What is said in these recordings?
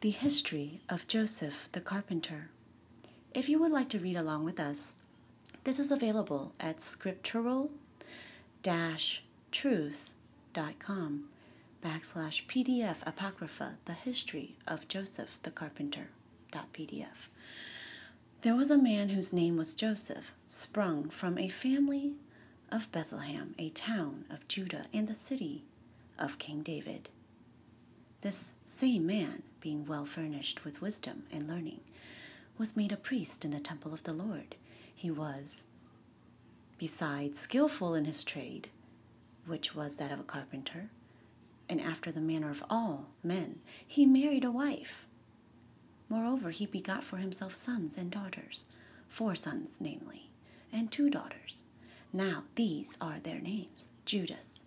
The History of Joseph the Carpenter. If you would like to read along with us, this is available at scriptural truth.com backslash PDF Apocrypha, the history of Joseph the Carpenter. PDF. There was a man whose name was Joseph, sprung from a family of Bethlehem, a town of Judah, and the city of King David. This same man, being well furnished with wisdom and learning, was made a priest in the temple of the Lord. He was, besides, skillful in his trade, which was that of a carpenter, and after the manner of all men, he married a wife. Moreover, he begot for himself sons and daughters, four sons, namely, and two daughters. Now these are their names Judas,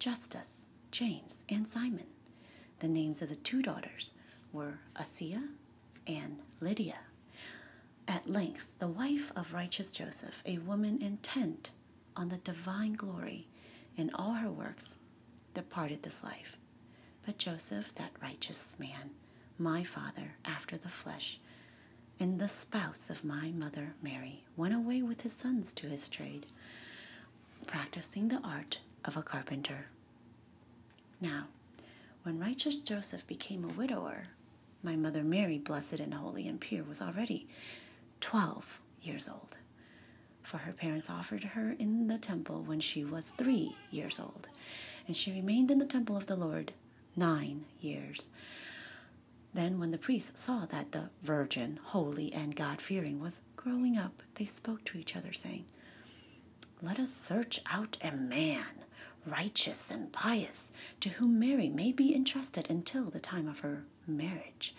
Justus, James, and Simon. The names of the two daughters were Asiya and Lydia. At length, the wife of righteous Joseph, a woman intent on the divine glory in all her works, departed this life. But Joseph, that righteous man, my father after the flesh, and the spouse of my mother Mary, went away with his sons to his trade, practicing the art of a carpenter. Now, when righteous Joseph became a widower, my mother Mary, blessed and holy and pure, was already twelve years old. For her parents offered her in the temple when she was three years old, and she remained in the temple of the Lord nine years. Then, when the priests saw that the virgin, holy and God fearing, was growing up, they spoke to each other, saying, Let us search out a man, righteous and pious, to whom Mary may be entrusted until the time of her marriage,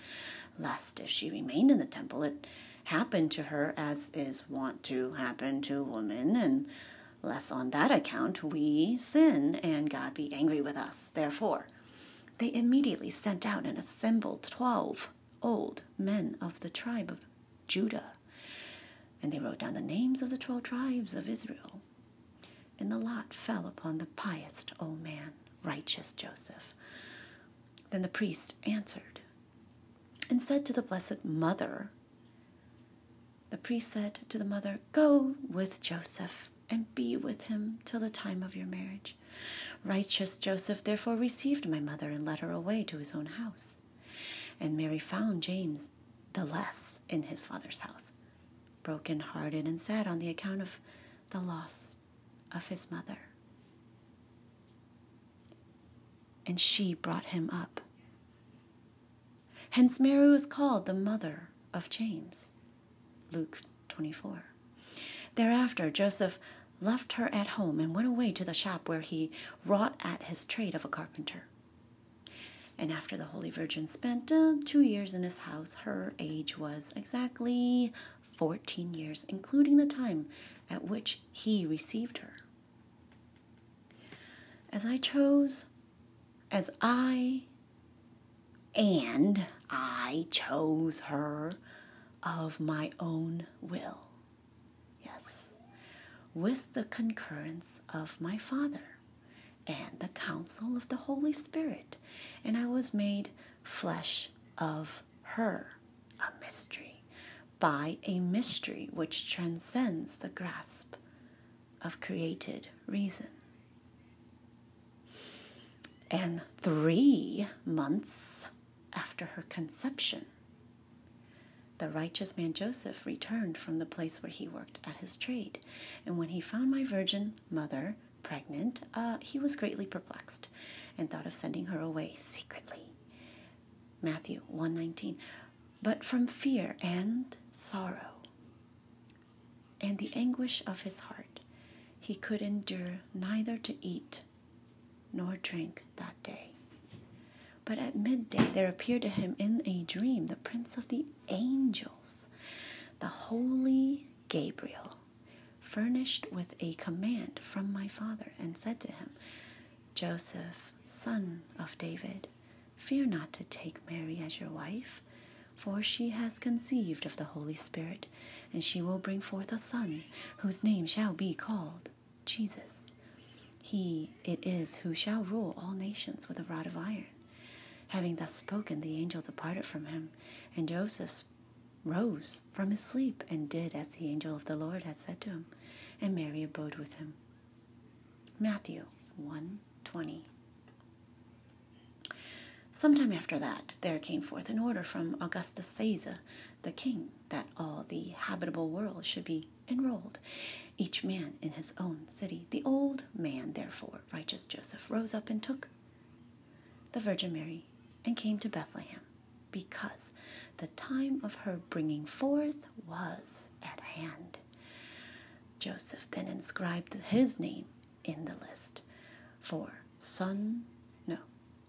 lest if she remained in the temple, it happened to her as is wont to happen to women, and lest on that account we sin and God be angry with us. Therefore, they immediately sent out and assembled twelve old men of the tribe of Judah. And they wrote down the names of the twelve tribes of Israel. And the lot fell upon the pious old man, righteous Joseph. Then the priest answered and said to the Blessed Mother, The priest said to the mother, Go with Joseph and be with him till the time of your marriage. Righteous Joseph therefore received my mother and led her away to his own house. And Mary found James the less in his father's house, broken hearted and sad on the account of the loss of his mother. And she brought him up. Hence Mary was called the mother of James. Luke 24. Thereafter, Joseph left her at home and went away to the shop where he wrought at his trade of a carpenter. And after the Holy Virgin spent uh, two years in his house, her age was exactly 14 years, including the time at which he received her. As I chose, as I and I chose her of my own will Yes, with the concurrence of my Father and the counsel of the Holy Spirit, and I was made flesh of her, a mystery, by a mystery which transcends the grasp of created reason. And three months after her conception, the righteous man Joseph returned from the place where he worked at his trade, and when he found my virgin mother pregnant, uh, he was greatly perplexed and thought of sending her away secretly. Matthew 119. But from fear and sorrow and the anguish of his heart, he could endure neither to eat nor drink that day. But at midday there appeared to him in a dream the prince of the angels, the holy Gabriel, furnished with a command from my father, and said to him, Joseph, son of David, fear not to take Mary as your wife, for she has conceived of the Holy Spirit, and she will bring forth a son, whose name shall be called Jesus. He it is who shall rule all nations with a rod of iron Having thus spoken, the angel departed from him, and Joseph rose from his sleep and did as the angel of the Lord had said to him, and Mary abode with him. Matthew 1:20. Sometime after that, there came forth an order from Augustus Caesar, the king, that all the habitable world should be enrolled, each man in his own city. The old man, therefore, righteous Joseph, rose up and took the Virgin Mary and came to Bethlehem, because the time of her bringing forth was at hand. Joseph then inscribed his name in the list for son, no,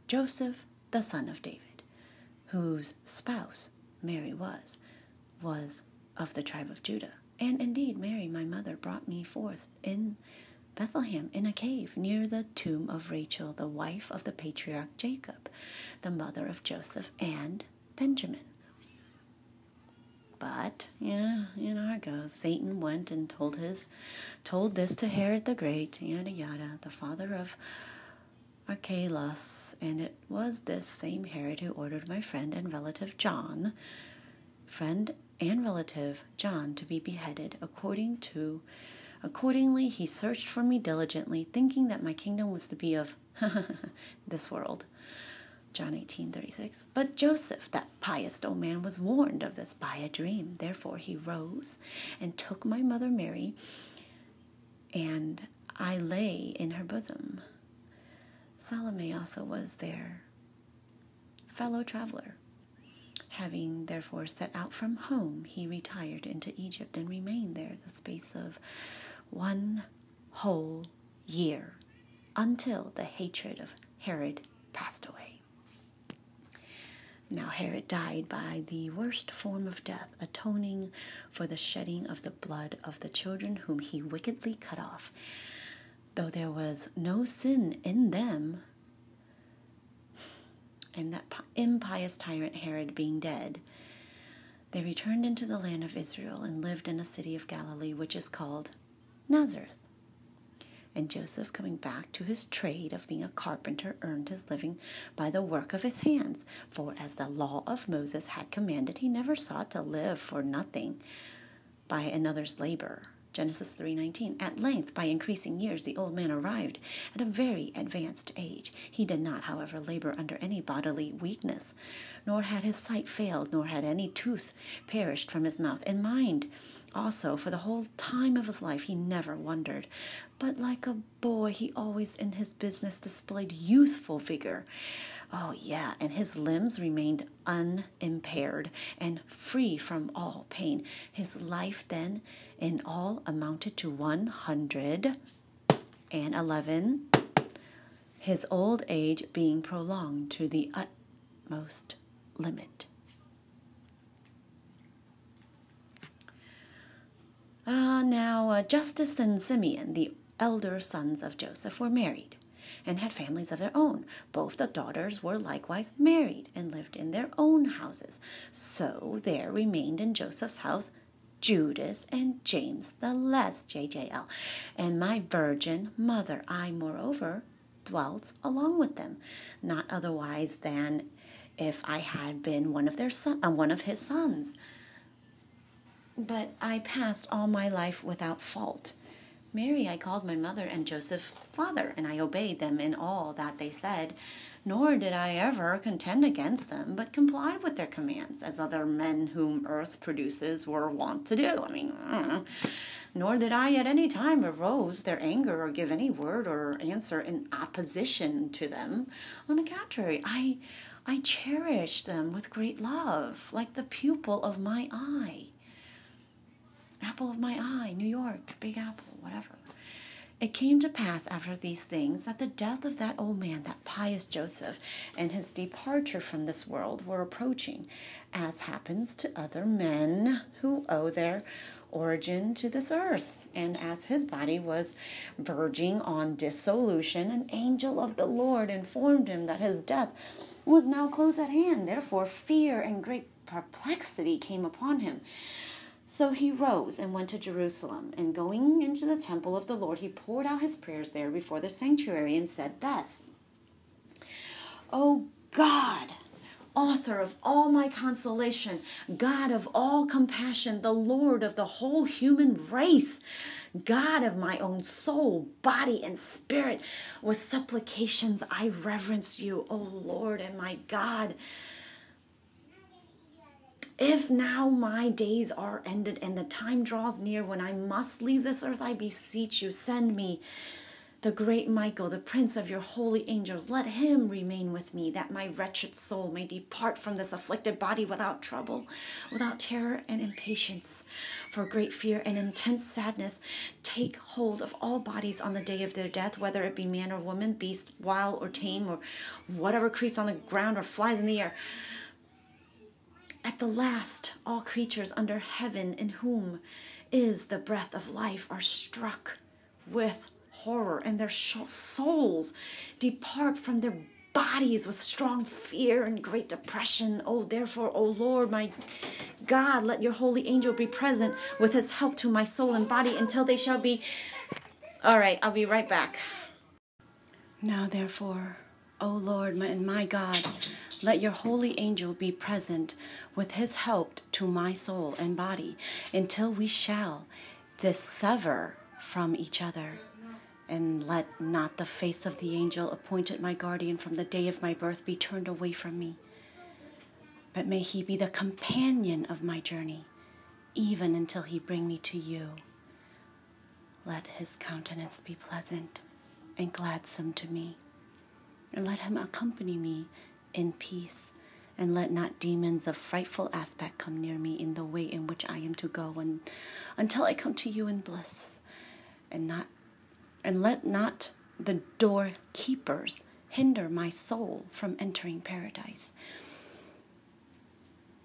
Joseph, the son of David, whose spouse Mary was, was of the tribe of Judah. And indeed, Mary, my mother, brought me forth in Bethlehem in a cave near the tomb of Rachel, the wife of the patriarch Jacob, the mother of Joseph and Benjamin. But yeah, you know how it goes. Satan went and told his told this to Herod the Great, yada yada, the father of Archelaus, and it was this same Herod who ordered my friend and relative John, friend and relative John, to be beheaded according to accordingly he searched for me diligently, thinking that my kingdom was to be of this world. John 18:36. But Joseph, that pious old man, was warned of this by a dream. Therefore he rose and took my mother Mary, and I lay in her bosom. Salome also was their fellow traveler. Having therefore set out from home, he retired into Egypt and remained there the space of one whole year until the hatred of Herod passed away. Now Herod died by the worst form of death, atoning for the shedding of the blood of the children whom he wickedly cut off. Though there was no sin in them, and that impious tyrant Herod being dead, they returned into the land of Israel and lived in a city of Galilee which is called Nazareth. And Joseph, coming back to his trade of being a carpenter, earned his living by the work of his hands. For as the law of Moses had commanded, he never sought to live for nothing by another's labor. Genesis 3:19 At length by increasing years the old man arrived at a very advanced age. He did not however labor under any bodily weakness nor had his sight failed nor had any tooth perished from his mouth. And mind also for the whole time of his life he never wondered. But like a boy he always in his business displayed youthful vigor Oh, yeah, and his limbs remained unimpaired and free from all pain. His life then in all amounted to 111, his old age being prolonged to the utmost limit. Uh, now, uh, Justus and Simeon, the elder sons of Joseph, were married and had families of their own. Both the daughters were likewise married and lived in their own houses. So there remained in Joseph's house Judas and James the less, JJL, and my virgin mother. I, moreover, dwelt along with them, not otherwise than if I had been one of their son, uh, one of his sons. But I passed all my life without fault. Mary I called my mother, and Joseph father, and I obeyed them in all that they said. Nor did I ever contend against them, but complied with their commands, as other men whom earth produces were wont to do. I mean, I nor did I at any time arouse their anger or give any word or answer in opposition to them. On the contrary, I I cherished them with great love, like the pupil of my eye. Apple of my eye, New York, Big Apple, whatever. It came to pass after these things that the death of that old man, that pious Joseph, and his departure from this world were approaching, as happens to other men who owe their origin to this earth. And as his body was verging on dissolution, an angel of the Lord informed him that his death was now close at hand. Therefore, fear and great perplexity came upon him. So he rose and went to Jerusalem, and going into the temple of the Lord, he poured out his prayers there before the sanctuary and said thus O God, author of all my consolation, God of all compassion, the Lord of the whole human race, God of my own soul, body, and spirit, with supplications I reverence you, O Lord and my God. If now my days are ended and the time draws near when I must leave this earth, I beseech you, send me the great Michael, the prince of your holy angels, let him remain with me, that my wretched soul may depart from this afflicted body without trouble, without terror and impatience. For great fear and intense sadness take hold of all bodies on the day of their death, whether it be man or woman, beast, wild or tame, or whatever creeps on the ground or flies in the air. At the last, all creatures under heaven in whom is the breath of life are struck with horror, and their souls depart from their bodies with strong fear and great depression. Oh, therefore, O Lord, my God, let your holy angel be present with his help to my soul and body until they shall be. All right, I'll be right back. Now, therefore, O Lord my, and my God, let your holy angel be present with his help to my soul and body until we shall dissever from each other and let not the face of the angel appointed my guardian from the day of my birth be turned away from me. But may he be the companion of my journey, even until he bring me to you. Let his countenance be pleasant and gladsome to me, and let him accompany me in peace, and let not demons of frightful aspect come near me in the way in which I am to go, and until I come to you in bliss, and not and let not the doorkeepers hinder my soul from entering paradise.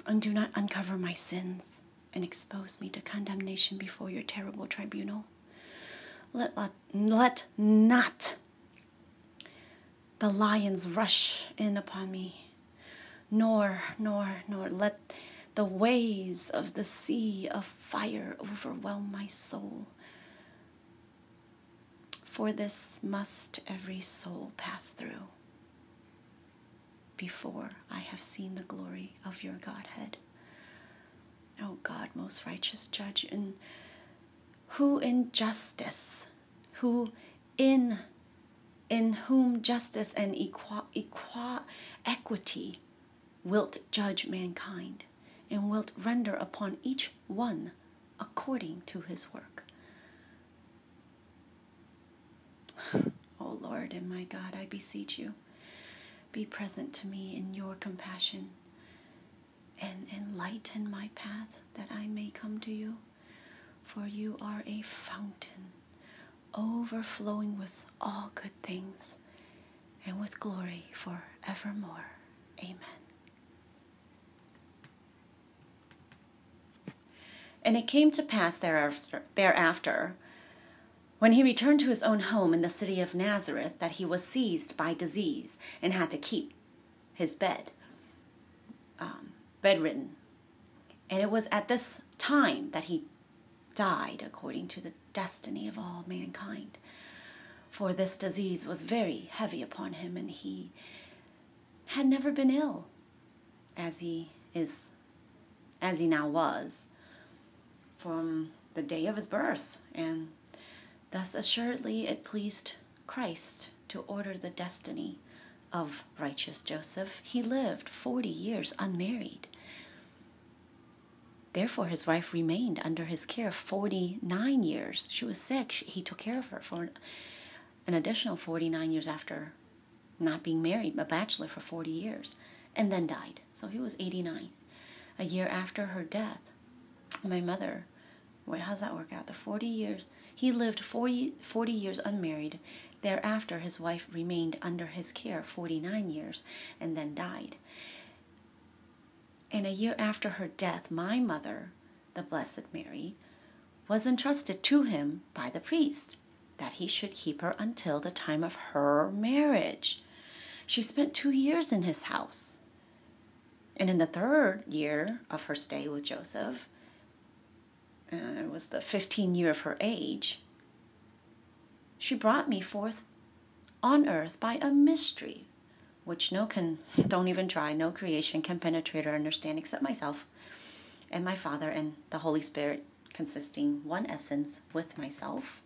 And do not uncover my sins and expose me to condemnation before your terrible tribunal. Let, let, let not the lions rush in upon me, nor, nor, nor let the waves of the sea of fire overwhelm my soul for this must every soul pass through before I have seen the glory of your Godhead. O God, most righteous judge, and who in justice, who in in whom justice and equa, equa, equity wilt judge mankind, and wilt render upon each one according to his work. oh Lord and my God, I beseech you, be present to me in your compassion and enlighten my path that I may come to you. For you are a fountain overflowing with all good things and with glory for evermore. Amen. And it came to pass thereafter, thereafter when he returned to his own home in the city of Nazareth, that he was seized by disease and had to keep his bed, um, bedridden. And it was at this time that he died according to the destiny of all mankind. For this disease was very heavy upon him, and he had never been ill as he is as he now was from the day of his birth and Thus, assuredly, it pleased Christ to order the destiny of righteous Joseph. He lived 40 years unmarried. Therefore, his wife remained under his care 49 years. She was sick. He took care of her for an additional 49 years after not being married, a bachelor for 40 years, and then died. So he was 89. A year after her death, my mother, wait, how's that work out? The 40 years he lived 40, 40 years unmarried. Thereafter, his wife remained under his care 49 years and then died. And a year after her death, my mother, the Blessed Mary, was entrusted to him by the priest that he should keep her until the time of her marriage. She spent two years in his house. And in the third year of her stay with Joseph, uh, it was the 15 year of her age, she brought me forth on earth by a mystery which no can don't even try, no creation can penetrate or understand except myself and my Father and the Holy Spirit, consisting one essence with myself.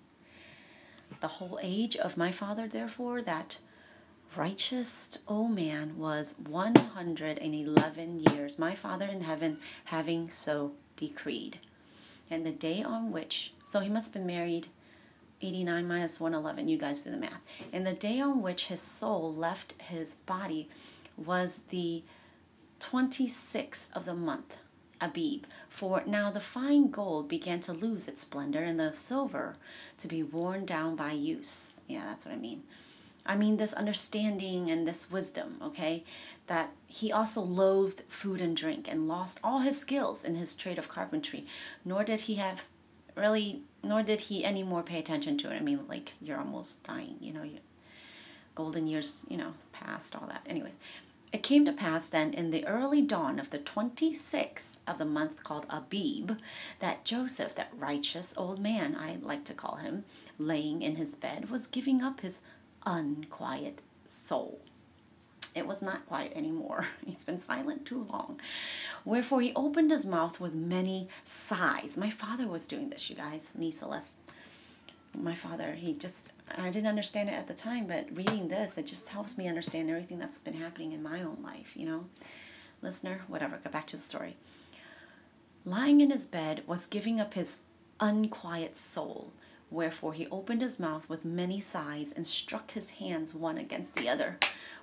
The whole age of my Father, therefore, that righteous old man was 111 years, my Father in heaven having so decreed. And the day on which, so he must have been married 89 minus 111, you guys do the math. And the day on which his soul left his body was the 26th of the month, Abib. For now the fine gold began to lose its splendor and the silver to be worn down by use. Yeah, that's what I mean. I mean, this understanding and this wisdom, okay? That he also loathed food and drink and lost all his skills in his trade of carpentry, nor did he have really, nor did he any more pay attention to it. I mean, like, you're almost dying, you know, you, golden years, you know, past, all that. Anyways, it came to pass then in the early dawn of the 26th of the month called Abib that Joseph, that righteous old man, I like to call him, laying in his bed, was giving up his unquiet soul. It was not quiet anymore. He's been silent too long. Wherefore he opened his mouth with many sighs. My father was doing this, you guys, me, Celeste. My father, he just, I didn't understand it at the time, but reading this, it just helps me understand everything that's been happening in my own life, you know? Listener, whatever, go back to the story. Lying in his bed was giving up his unquiet soul Wherefore he opened his mouth with many sighs and struck his hands one against the other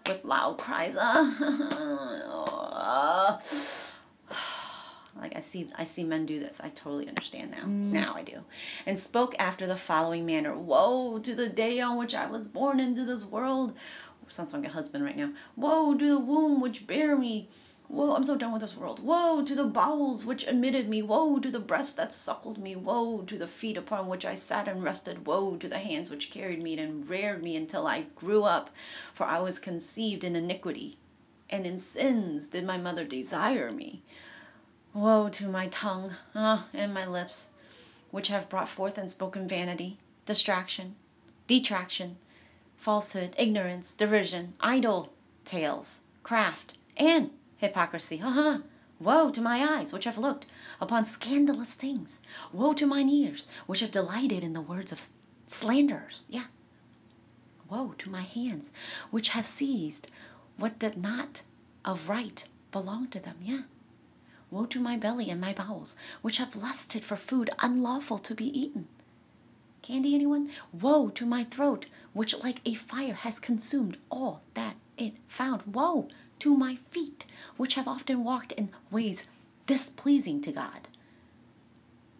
with loud cries. like I see I see men do this. I totally understand now. Mm. Now I do. And spoke after the following manner. Woe to the day on which I was born into this world. Sounds like a husband right now. Woe to the womb which bare me. Woe, I'm so done with this world. Woe to the bowels which admitted me. Woe to the breast that suckled me. Woe to the feet upon which I sat and rested. Woe to the hands which carried me and reared me until I grew up. For I was conceived in iniquity, and in sins did my mother desire me. Woe to my tongue uh, and my lips, which have brought forth and spoken vanity, distraction, detraction, falsehood, ignorance, derision, idle tales, craft, and hypocrisy. Ha ha! Woe to my eyes, which have looked upon scandalous things. Woe to mine ears, which have delighted in the words of slanderers. Yeah. Woe to my hands, which have seized what did not of right belong to them. Yeah. Woe to my belly and my bowels, which have lusted for food unlawful to be eaten. Candy, anyone? Woe to my throat, which like a fire has consumed all that it found. Woe to my feet, which have often walked in ways displeasing to God.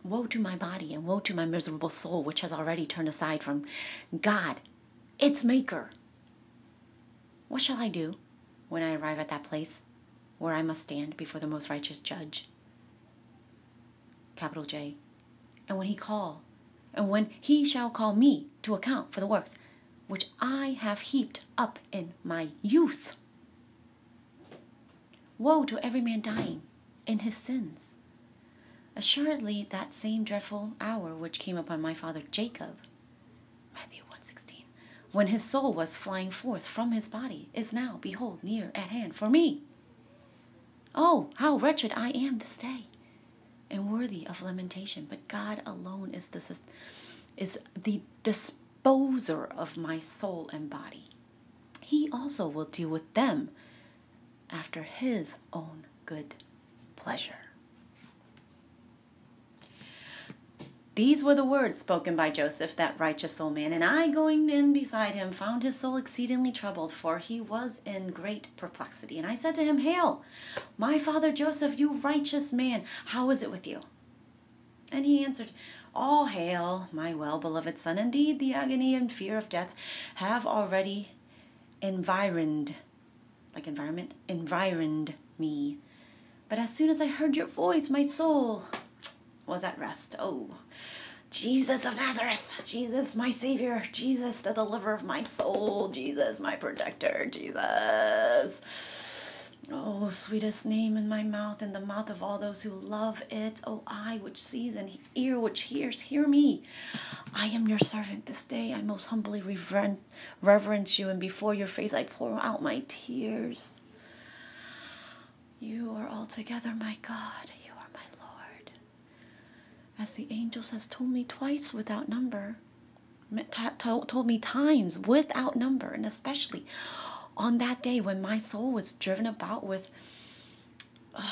Woe to my body, and woe to my miserable soul, which has already turned aside from God, its Maker. What shall I do when I arrive at that place where I must stand before the most righteous judge? Capital J. And when he call, and when he shall call me to account for the works which I have heaped up in my youth. Woe to every man dying in his sins. Assuredly, that same dreadful hour which came upon my father Jacob, Matthew 1:16, when his soul was flying forth from his body, is now, behold, near at hand for me. Oh, how wretched I am this day, and worthy of lamentation. But God alone is the, is the disposer of my soul and body. He also will deal with them after his own good pleasure. These were the words spoken by Joseph, that righteous old man. And I, going in beside him, found his soul exceedingly troubled, for he was in great perplexity. And I said to him, Hail, my father Joseph, you righteous man, how is it with you? And he answered, All hail, my well beloved son. Indeed, the agony and fear of death have already environed like environment, environed me. But as soon as I heard your voice, my soul was at rest. Oh, Jesus of Nazareth, Jesus, my Savior, Jesus, the deliverer of my soul, Jesus, my protector, Jesus. Oh, sweetest name in my mouth, in the mouth of all those who love it. Oh, eye which sees and ear which hears, hear me. I am your servant this day. I most humbly reveren- reverence you, and before your face I pour out my tears. You are altogether my God. You are my Lord. As the angels has told me twice without number, told me times without number, and especially on that day when my soul was driven about with uh,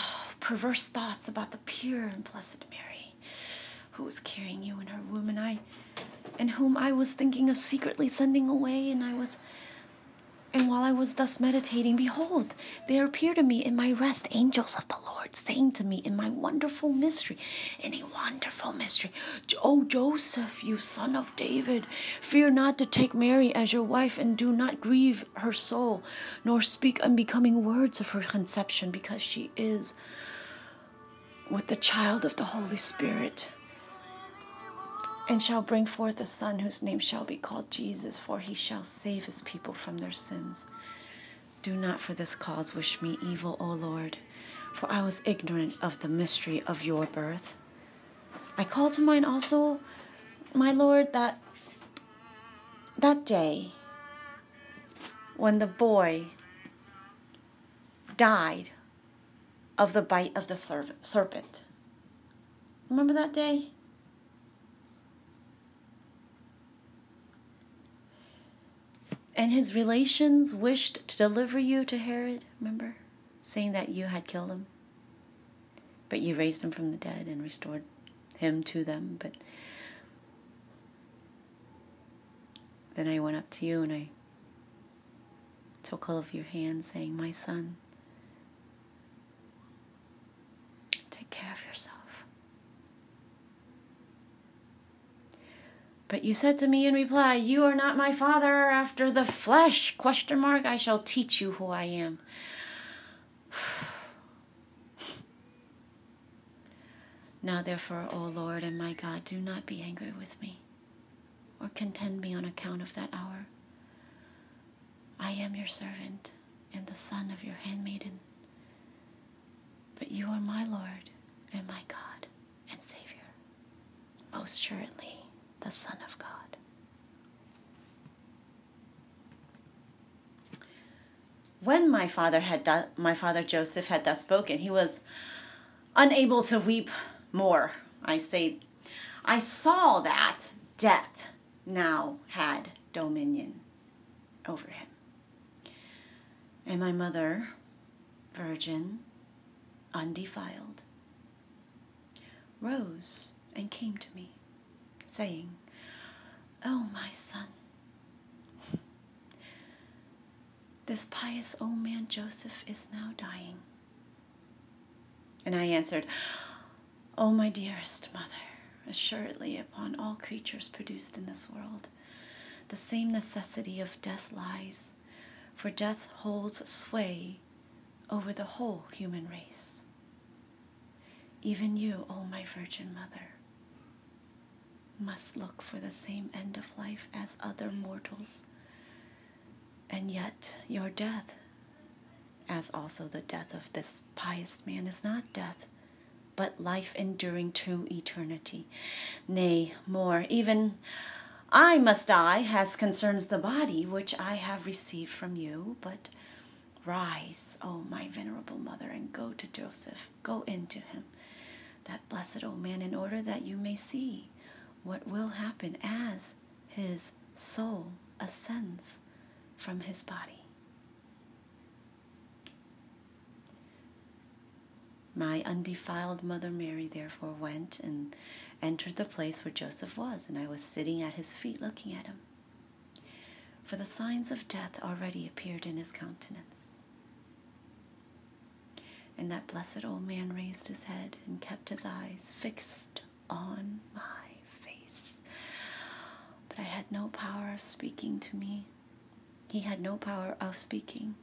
perverse thoughts about the pure and blessed Mary, who was carrying you in her womb, and I, and whom I was thinking of secretly sending away, and I was and while I was thus meditating, behold, there appeared to me in my rest angels of the Lord, saying to me in my wonderful mystery, in a wonderful mystery, O Joseph, you son of David, fear not to take Mary as your wife, and do not grieve her soul, nor speak unbecoming words of her conception, because she is with the child of the Holy Spirit and shall bring forth a son whose name shall be called Jesus, for he shall save his people from their sins. Do not for this cause wish me evil, O Lord, for I was ignorant of the mystery of your birth. I call to mind also, my Lord, that that day when the boy died of the bite of the serpent. Remember that day? And his relations wished to deliver you to Herod, remember? Saying that you had killed him. But you raised him from the dead and restored him to them. But then I went up to you and I took hold of your hand, saying, My son, take care of yourself. But you said to me in reply, You are not my father after the flesh. Question mark, I shall teach you who I am. now therefore, O Lord and my God, do not be angry with me, or contend me on account of that hour. I am your servant and the son of your handmaiden. But you are my Lord and my God and Savior. Most assuredly the Son of God. When my father had do- my father Joseph had thus spoken, he was unable to weep more. I say, I saw that death now had dominion over him. And my mother, virgin, undefiled, rose and came to me saying, Oh, my son, this pious old man Joseph is now dying. And I answered, Oh, my dearest mother, assuredly upon all creatures produced in this world, the same necessity of death lies, for death holds sway over the whole human race. Even you, O oh my Virgin Mother, must look for the same end of life as other mortals. And yet, your death, as also the death of this pious man, is not death, but life enduring to eternity. Nay, more, even I must die as concerns the body which I have received from you, but rise, O my venerable mother, and go to Joseph, go into him, that blessed old man, in order that you may see what will happen as his soul ascends from his body. My undefiled Mother Mary therefore went and entered the place where Joseph was, and I was sitting at his feet looking at him. For the signs of death already appeared in his countenance. And that blessed old man raised his head and kept his eyes fixed on mine but I had no power of speaking to me. He had no power of speaking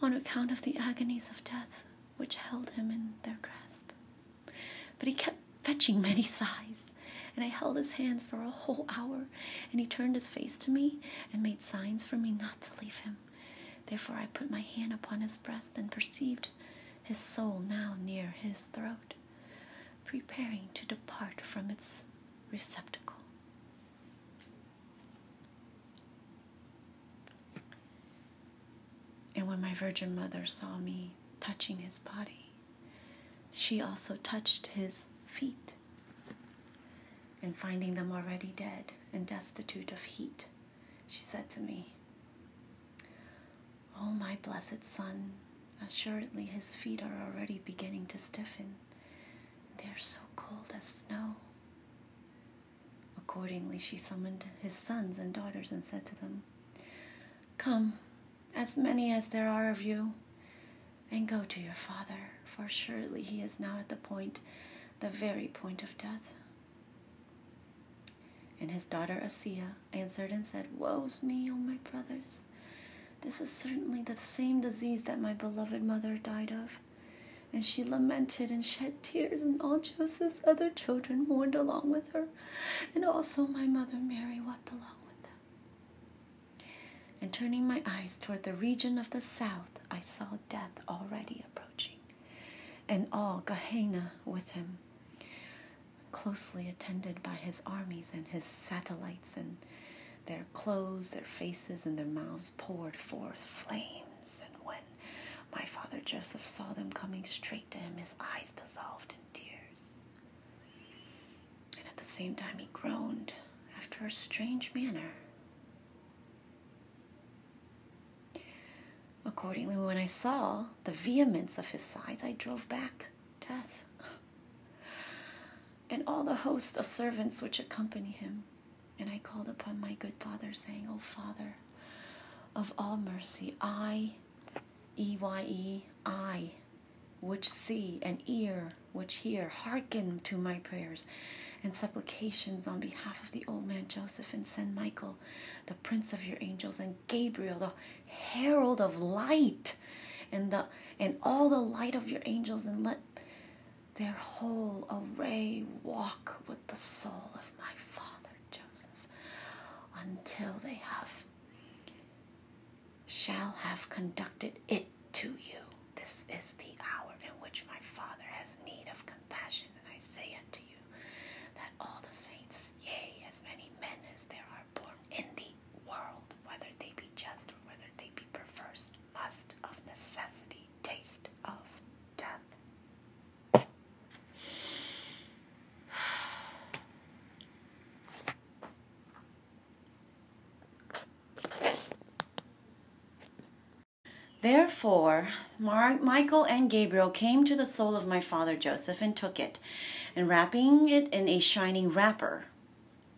on account of the agonies of death which held him in their grasp. But he kept fetching many sighs, and I held his hands for a whole hour, and he turned his face to me and made signs for me not to leave him. Therefore I put my hand upon his breast and perceived his soul now near his throat, preparing to depart from its receptacle. And when my Virgin Mother saw me touching his body, she also touched his feet. And finding them already dead and destitute of heat, she said to me, Oh, my blessed son, assuredly his feet are already beginning to stiffen. They are so cold as snow. Accordingly, she summoned his sons and daughters and said to them, Come, as many as there are of you, and go to your father, for surely he is now at the point, the very point of death. And his daughter Asiya answered and said, Woe's me, O my brothers! This is certainly the same disease that my beloved mother died of. And she lamented and shed tears, and all Joseph's other children mourned along with her, and also my mother Mary wept along. And turning my eyes toward the region of the south, I saw death already approaching, and all Gehenna with him, closely attended by his armies and his satellites and their clothes, their faces, and their mouths poured forth flames. And when my father Joseph saw them coming straight to him, his eyes dissolved in tears. And at the same time, he groaned after a strange manner. Accordingly, when I saw the vehemence of his sighs, I drove back death and all the host of servants which accompany him. And I called upon my good Father, saying, O Father of all mercy, I, E Y E, I, which see, and ear, which hear, hearken to my prayers and supplications on behalf of the old man Joseph, and send Michael, the prince of your angels, and Gabriel, the herald of light, and the and all the light of your angels, and let their whole array walk with the soul of my father Joseph until they have shall have conducted it to you. This is the hour in which my Father has need of compassion, and I say unto you that all the saints, yea, as many men as there are born in the world, whether they be just or whether they be perverse, must of necessity taste of death. Therefore, Mar- Michael and Gabriel came to the soul of my father Joseph and took it, and wrapping it in a shining wrapper.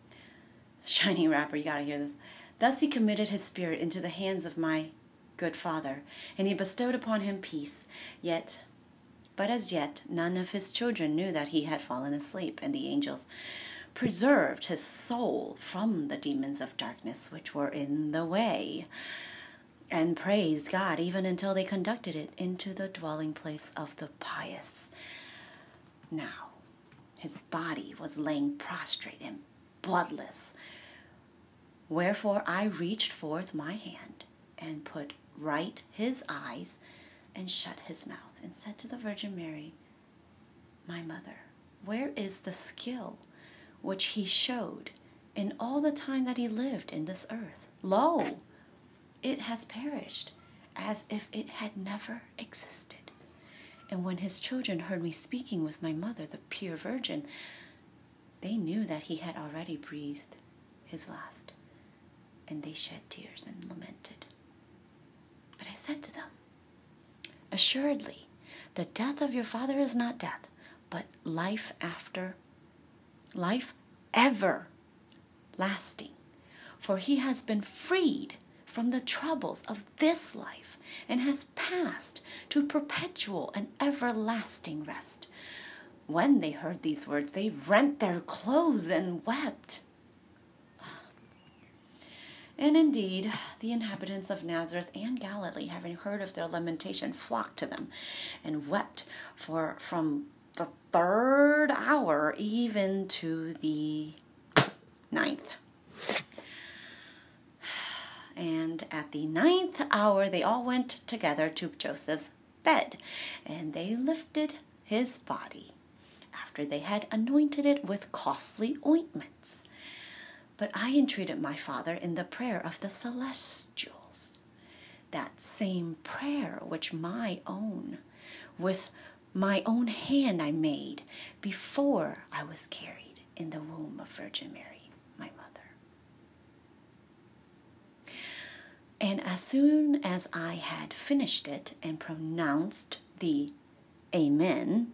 Shining wrapper, you gotta hear this. Thus he committed his spirit into the hands of my good father, and he bestowed upon him peace. Yet, but as yet, none of his children knew that he had fallen asleep, and the angels preserved his soul from the demons of darkness which were in the way and praised God even until they conducted it into the dwelling place of the pious. Now, his body was laying prostrate and bloodless. Wherefore I reached forth my hand and put right his eyes and shut his mouth, and said to the Virgin Mary, My mother, where is the skill which he showed in all the time that he lived in this earth? Lo, it has perished as if it had never existed. And when his children heard me speaking with my mother, the pure virgin, they knew that he had already breathed his last, and they shed tears and lamented. But I said to them, Assuredly, the death of your father is not death, but life after, life ever lasting. For he has been freed from the troubles of this life and has passed to perpetual and everlasting rest. When they heard these words, they rent their clothes and wept. And indeed, the inhabitants of Nazareth and Galilee, having heard of their lamentation, flocked to them and wept for from the third hour even to the ninth. And at the ninth hour, they all went together to Joseph's bed, and they lifted his body after they had anointed it with costly ointments. But I entreated my father in the prayer of the celestials, that same prayer which my own, with my own hand I made before I was carried in the womb of Virgin Mary, my mother. And as soon as I had finished it and pronounced the Amen,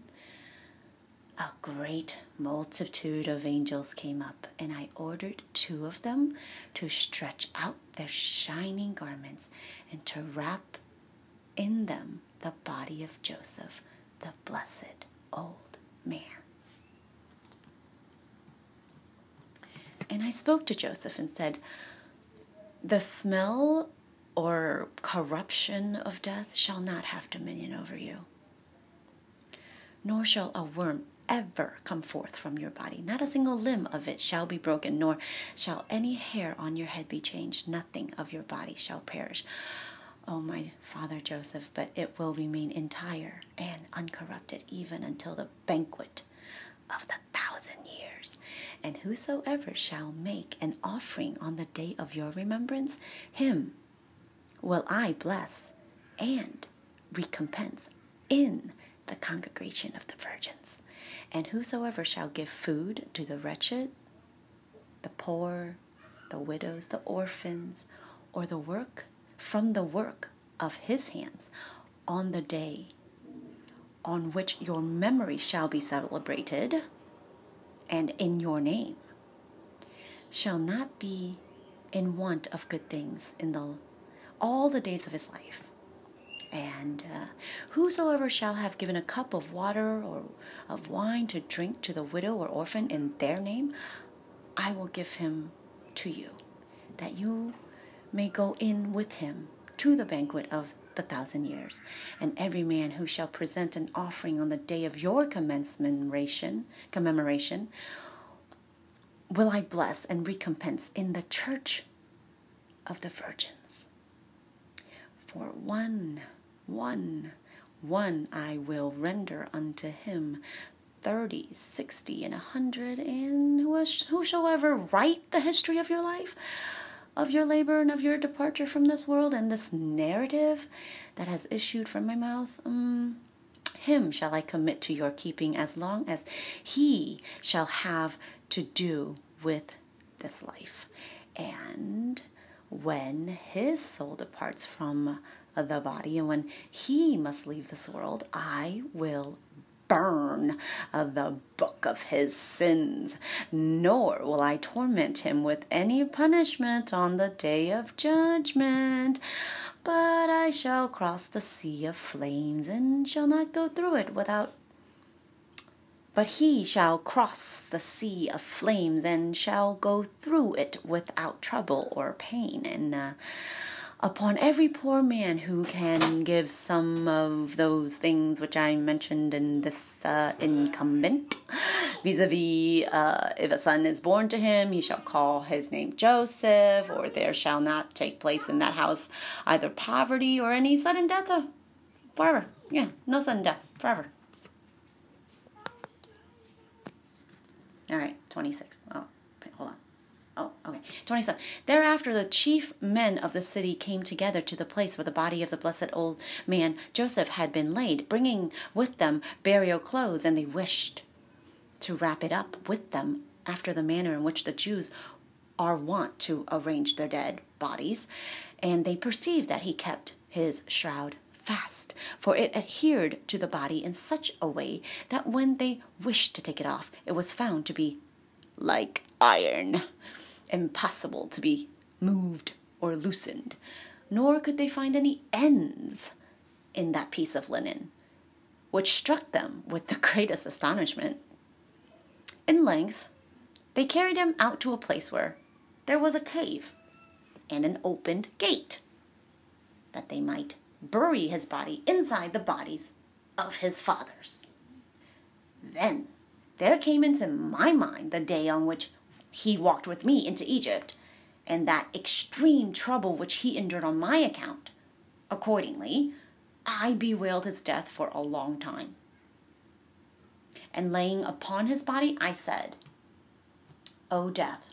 a great multitude of angels came up, and I ordered two of them to stretch out their shining garments and to wrap in them the body of Joseph, the blessed old man. And I spoke to Joseph and said, The smell or corruption of death shall not have dominion over you, nor shall a worm ever come forth from your body. Not a single limb of it shall be broken, nor shall any hair on your head be changed. Nothing of your body shall perish. Oh, my father Joseph, but it will remain entire and uncorrupted even until the banquet of the thousand years. And whosoever shall make an offering on the day of your remembrance, him will I bless and recompense in the congregation of the virgins. And whosoever shall give food to the wretched, the poor, the widows, the orphans, or the work from the work of his hands on the day on which your memory shall be celebrated and in your name shall not be in want of good things in the all the days of his life and uh, whosoever shall have given a cup of water or of wine to drink to the widow or orphan in their name, I will give him to you, that you may go in with him to the banquet of the thousand years. And every man who shall present an offering on the day of your commencement commemoration will I bless and recompense in the church of the virgins. For one one, one I will render unto him thirty, sixty, and a hundred, and whosoever write the history of your life, of your labor, and of your departure from this world, and this narrative that has issued from my mouth, um, him shall I commit to your keeping as long as he shall have to do with this life. And when his soul departs from the body, and when he must leave this world, I will burn the book of his sins, nor will I torment him with any punishment on the day of judgment. But I shall cross the sea of flames, and shall not go through it without but he shall cross the sea of flames and shall go through it without trouble or pain. And uh, upon every poor man who can give some of those things which I mentioned in this uh, incumbent. Vis a vis, if a son is born to him, he shall call his name Joseph, or there shall not take place in that house either poverty or any sudden death. Forever. Yeah, no sudden death. Forever. All right, 26. Oh, hold on. Oh, okay. 27. Thereafter, the chief men of the city came together to the place where the body of the blessed old man Joseph had been laid, bringing with them burial clothes, and they wished to wrap it up with them after the manner in which the Jews are wont to arrange their dead bodies. And they perceived that he kept his shroud fast, for it adhered to the body in such a way that when they wished to take it off, it was found to be like iron impossible to be moved or loosened, nor could they find any ends in that piece of linen, which struck them with the greatest astonishment. In length, they carried him out to a place where there was a cave and an opened gate, that they might bury his body inside the bodies of his fathers. Then there came into my mind the day on which he walked with me into Egypt, and that extreme trouble which he endured on my account. Accordingly, I bewailed his death for a long time. And laying upon his body, I said, O death,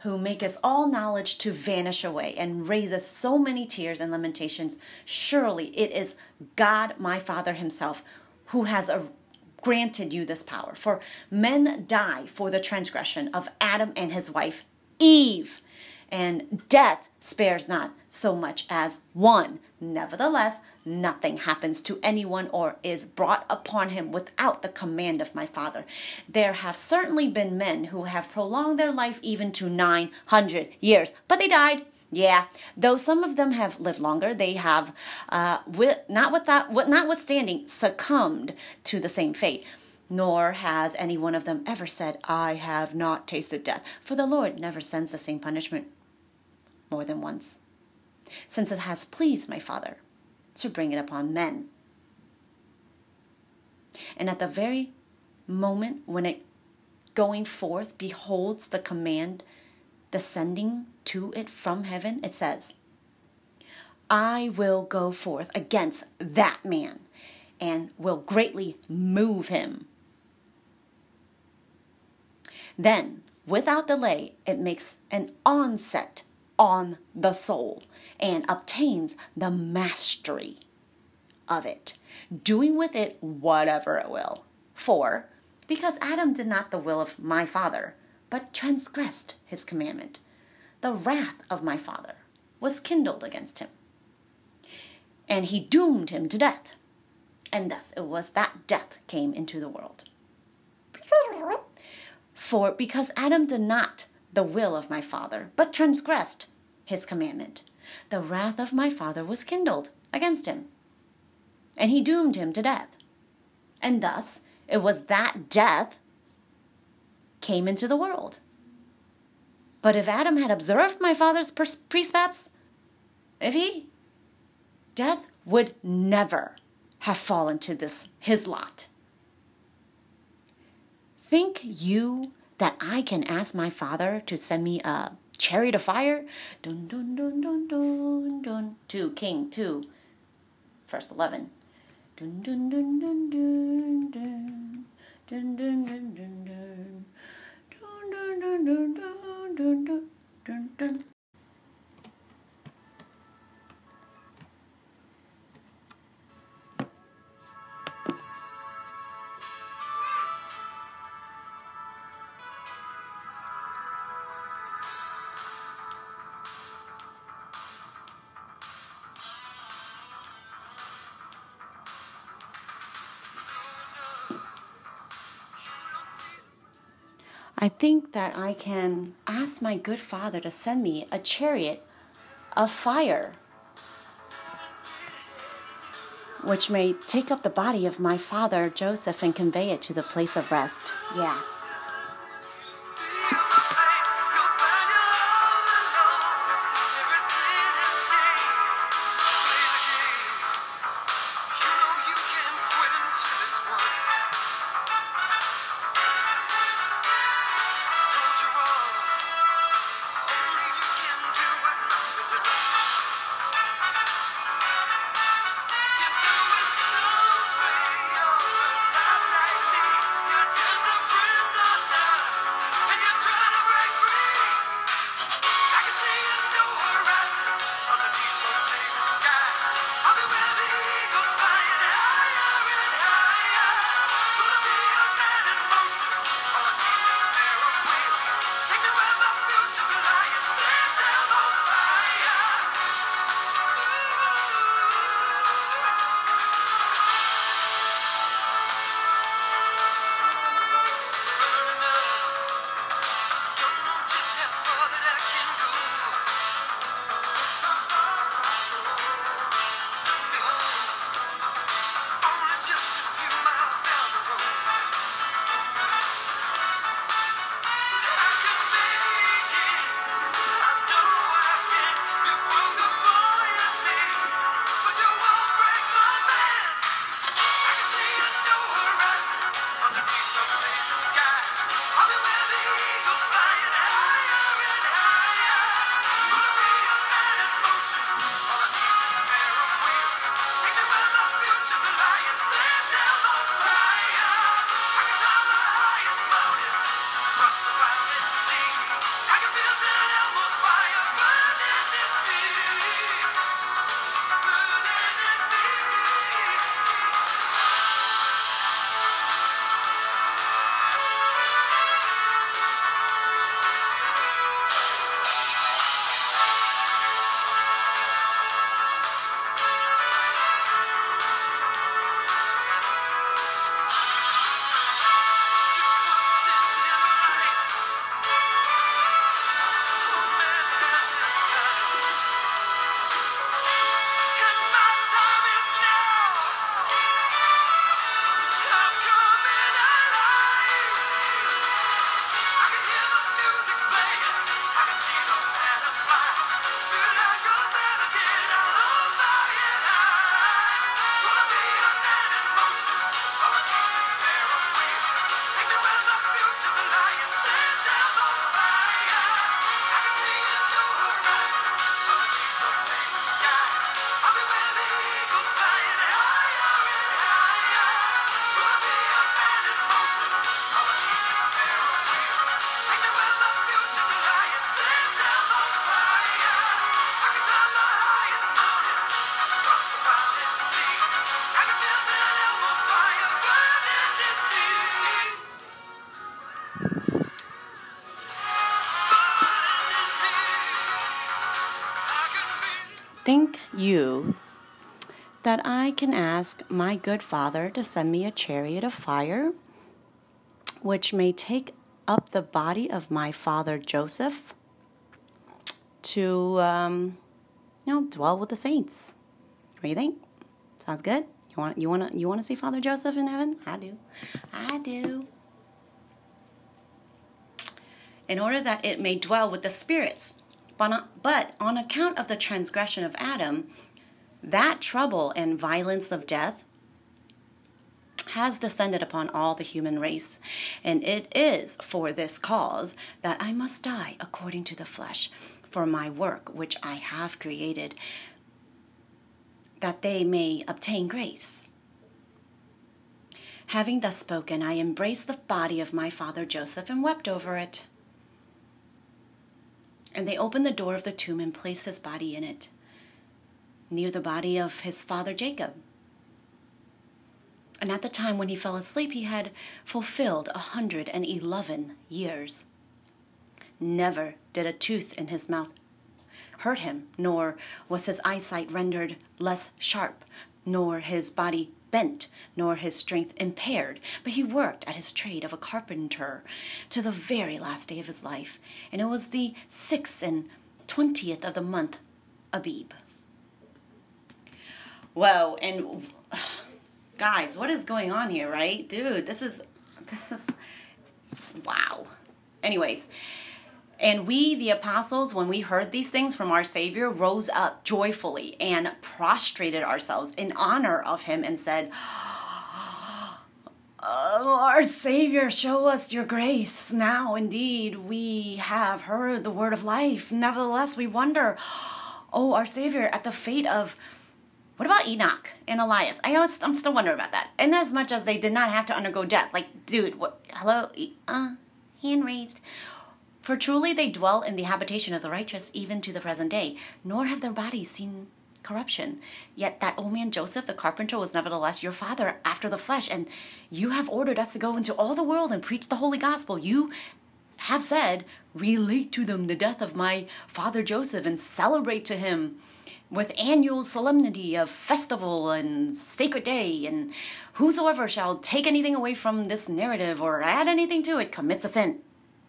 who makest all knowledge to vanish away and raisest so many tears and lamentations, surely it is God my Father himself who has a, granted you this power. For men die for the transgression of Adam and his wife Eve, and death spares not so much as one. Nevertheless, nothing happens to anyone or is brought upon him without the command of my Father. There have certainly been men who have prolonged their life even to 900 years, but they died. Yeah, though some of them have lived longer, they have, uh, with, not with that, notwithstanding, succumbed to the same fate. Nor has any one of them ever said, I have not tasted death. For the Lord never sends the same punishment more than once, since it has pleased my Father to bring it upon men. And at the very moment when it going forth beholds the command descending to it from heaven, it says, I will go forth against that man and will greatly move him. Then, without delay, it makes an onset on the soul and obtains the mastery of it, doing with it whatever it will. For, because Adam did not the will of my Father, but transgressed his commandment, the wrath of my Father was kindled against him. And he doomed him to death. And thus it was that death came into the world. For because Adam did not the will of my Father, but transgressed his commandment, the wrath of my Father was kindled against him. And he doomed him to death. And thus it was that death came into the world. But if Adam had observed my father's precepts, if he, death would never have fallen to this his lot. Think you that I can ask my father to send me a chariot of fire? Dun dun dun dun dun dun. To King 2, verse 11. Dun dun dun dun dun dun. Dun dun dun dun dun. Dun dun dun dun dun dun dun I think that I can ask my good father to send me a chariot of fire, which may take up the body of my father Joseph and convey it to the place of rest. Yeah. That I can ask my good father to send me a chariot of fire, which may take up the body of my father Joseph to, um, you know, dwell with the saints? What do you think? Sounds good. You want you want to you want to see Father Joseph in heaven? I do. I do. In order that it may dwell with the spirits. But on account of the transgression of Adam, that trouble and violence of death has descended upon all the human race. And it is for this cause that I must die according to the flesh, for my work which I have created, that they may obtain grace. Having thus spoken, I embraced the body of my father Joseph and wept over it. And they opened the door of the tomb and placed his body in it, near the body of his father Jacob. And at the time when he fell asleep, he had fulfilled a hundred and eleven years. Never did a tooth in his mouth hurt him, nor was his eyesight rendered less sharp, nor his body bent, nor his strength impaired, but he worked at his trade of a carpenter to the very last day of his life, and it was the sixth and twentieth of the month Abib. Whoa, and guys, what is going on here, right? Dude, this is this is wow. Anyways, and we, the apostles, when we heard these things from our Savior, rose up joyfully and prostrated ourselves in honor of him and said, Oh, our Savior, show us your grace. Now, indeed, we have heard the word of life. Nevertheless, we wonder, oh, our Savior, at the fate of what about Enoch and Elias? I always, I'm still wondering about that. And as much as they did not have to undergo death, like, dude, what? Hello, uh, hand raised. For truly they dwell in the habitation of the righteous even to the present day, nor have their bodies seen corruption. Yet that old man Joseph, the carpenter, was nevertheless your father after the flesh, and you have ordered us to go into all the world and preach the holy gospel. You have said, relate to them the death of my father Joseph and celebrate to him with annual solemnity of festival and sacred day, and whosoever shall take anything away from this narrative or add anything to it commits a sin.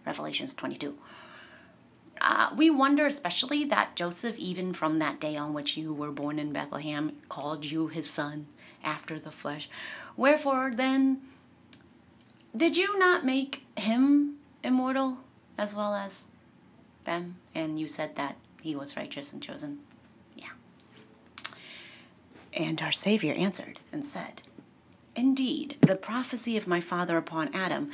Revelations 22. Uh, we wonder especially that Joseph, even from that day on which you were born in Bethlehem, called you his son after the flesh. Wherefore, then, did you not make him immortal as well as them? And you said that he was righteous and chosen. And our Savior answered and said, Indeed, the prophecy of my father upon Adam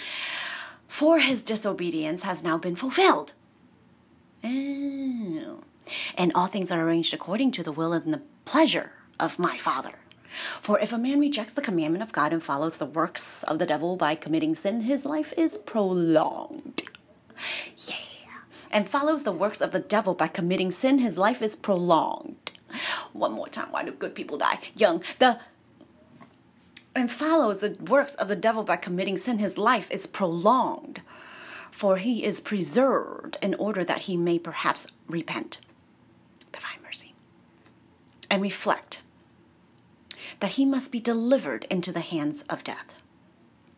for his disobedience has now been fulfilled. And all things are arranged according to the will and the pleasure of my Father. For if a man rejects the commandment of God and follows the works of the devil by committing sin, his life is prolonged. Yeah. And follows the works of the devil by committing sin, his life is prolonged. One more time, why do good people die young? The and follows the works of the devil by committing sin, his life is prolonged, for he is preserved in order that he may perhaps repent. Divine mercy. And reflect that he must be delivered into the hands of death.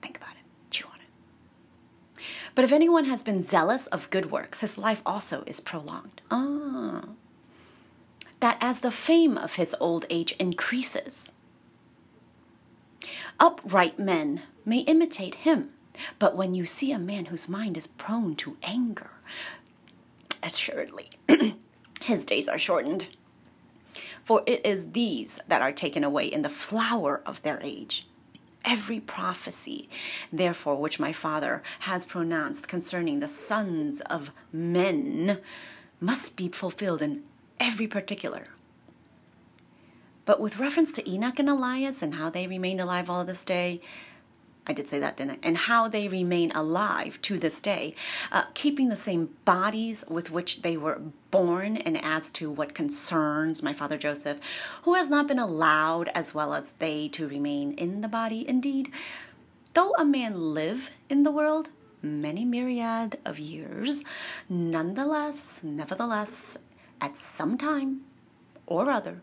Think about it, chew on it. But if anyone has been zealous of good works, his life also is prolonged. Ah. That as the fame of his old age increases, Upright men may imitate him, but when you see a man whose mind is prone to anger, assuredly his days are shortened. For it is these that are taken away in the flower of their age. Every prophecy, therefore, which my father has pronounced concerning the sons of men must be fulfilled in every particular. But with reference to Enoch and Elias and how they remained alive all this day, I did say that, didn't I? And how they remain alive to this day, uh, keeping the same bodies with which they were born, and as to what concerns my father Joseph, who has not been allowed, as well as they, to remain in the body. Indeed, though a man live in the world many myriad of years, nonetheless, nevertheless, at some time or other,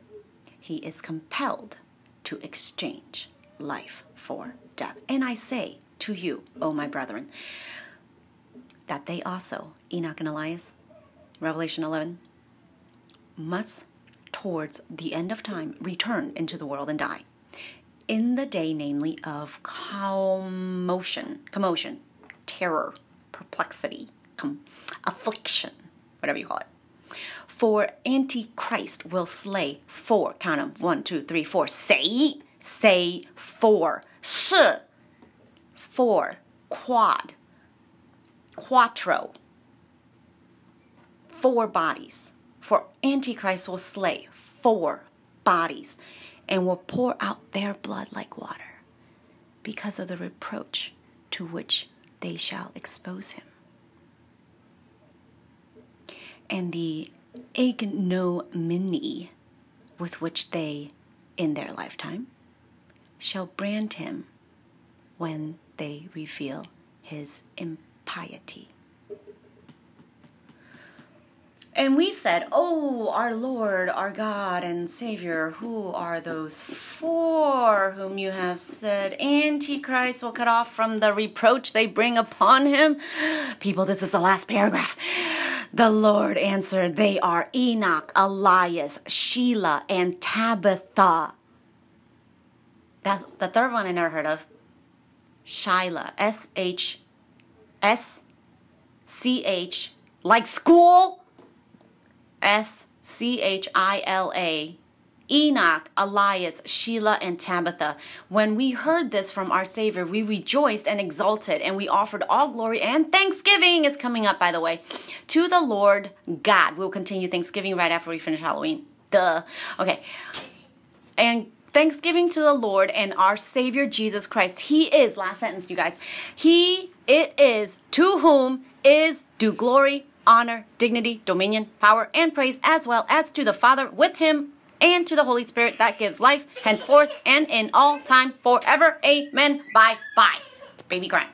he is compelled to exchange life for death. And I say to you, O my brethren, that they also, Enoch and Elias, Revelation 11, must towards the end of time return into the world and die. In the day, namely, of commotion, commotion, terror, perplexity, com- affliction, whatever you call it. For Antichrist will slay four, count them, one, two, three, four. Say, say four. 是 four, quad, quattro, four bodies. For Antichrist will slay four bodies and will pour out their blood like water because of the reproach to which they shall expose him. And the ignominy with which they, in their lifetime, shall brand him when they reveal his impiety. And we said, Oh, our Lord, our God and Savior, who are those four whom you have said Antichrist will cut off from the reproach they bring upon him? People, this is the last paragraph. The Lord answered, They are Enoch, Elias, Schila, and Tabitha. That, the third one I never heard of. Schila, S H S C H, like school. S C H I L A. Enoch, Elias, Schila, and Tabitha. When we heard this from our Savior, we rejoiced and exulted, and we offered all glory and thanksgiving is coming up, by the way, to the Lord God. We'll continue Thanksgiving right after we finish Halloween. Duh. Okay. And thanksgiving to the Lord and our Savior Jesus Christ. He is, last sentence, you guys. He, it is, to whom is due glory, honor, dignity, dominion, power, and praise, as well as to the Father with him and to the Holy Spirit that gives life henceforth and in all time forever. Amen. Bye bye. Baby crying.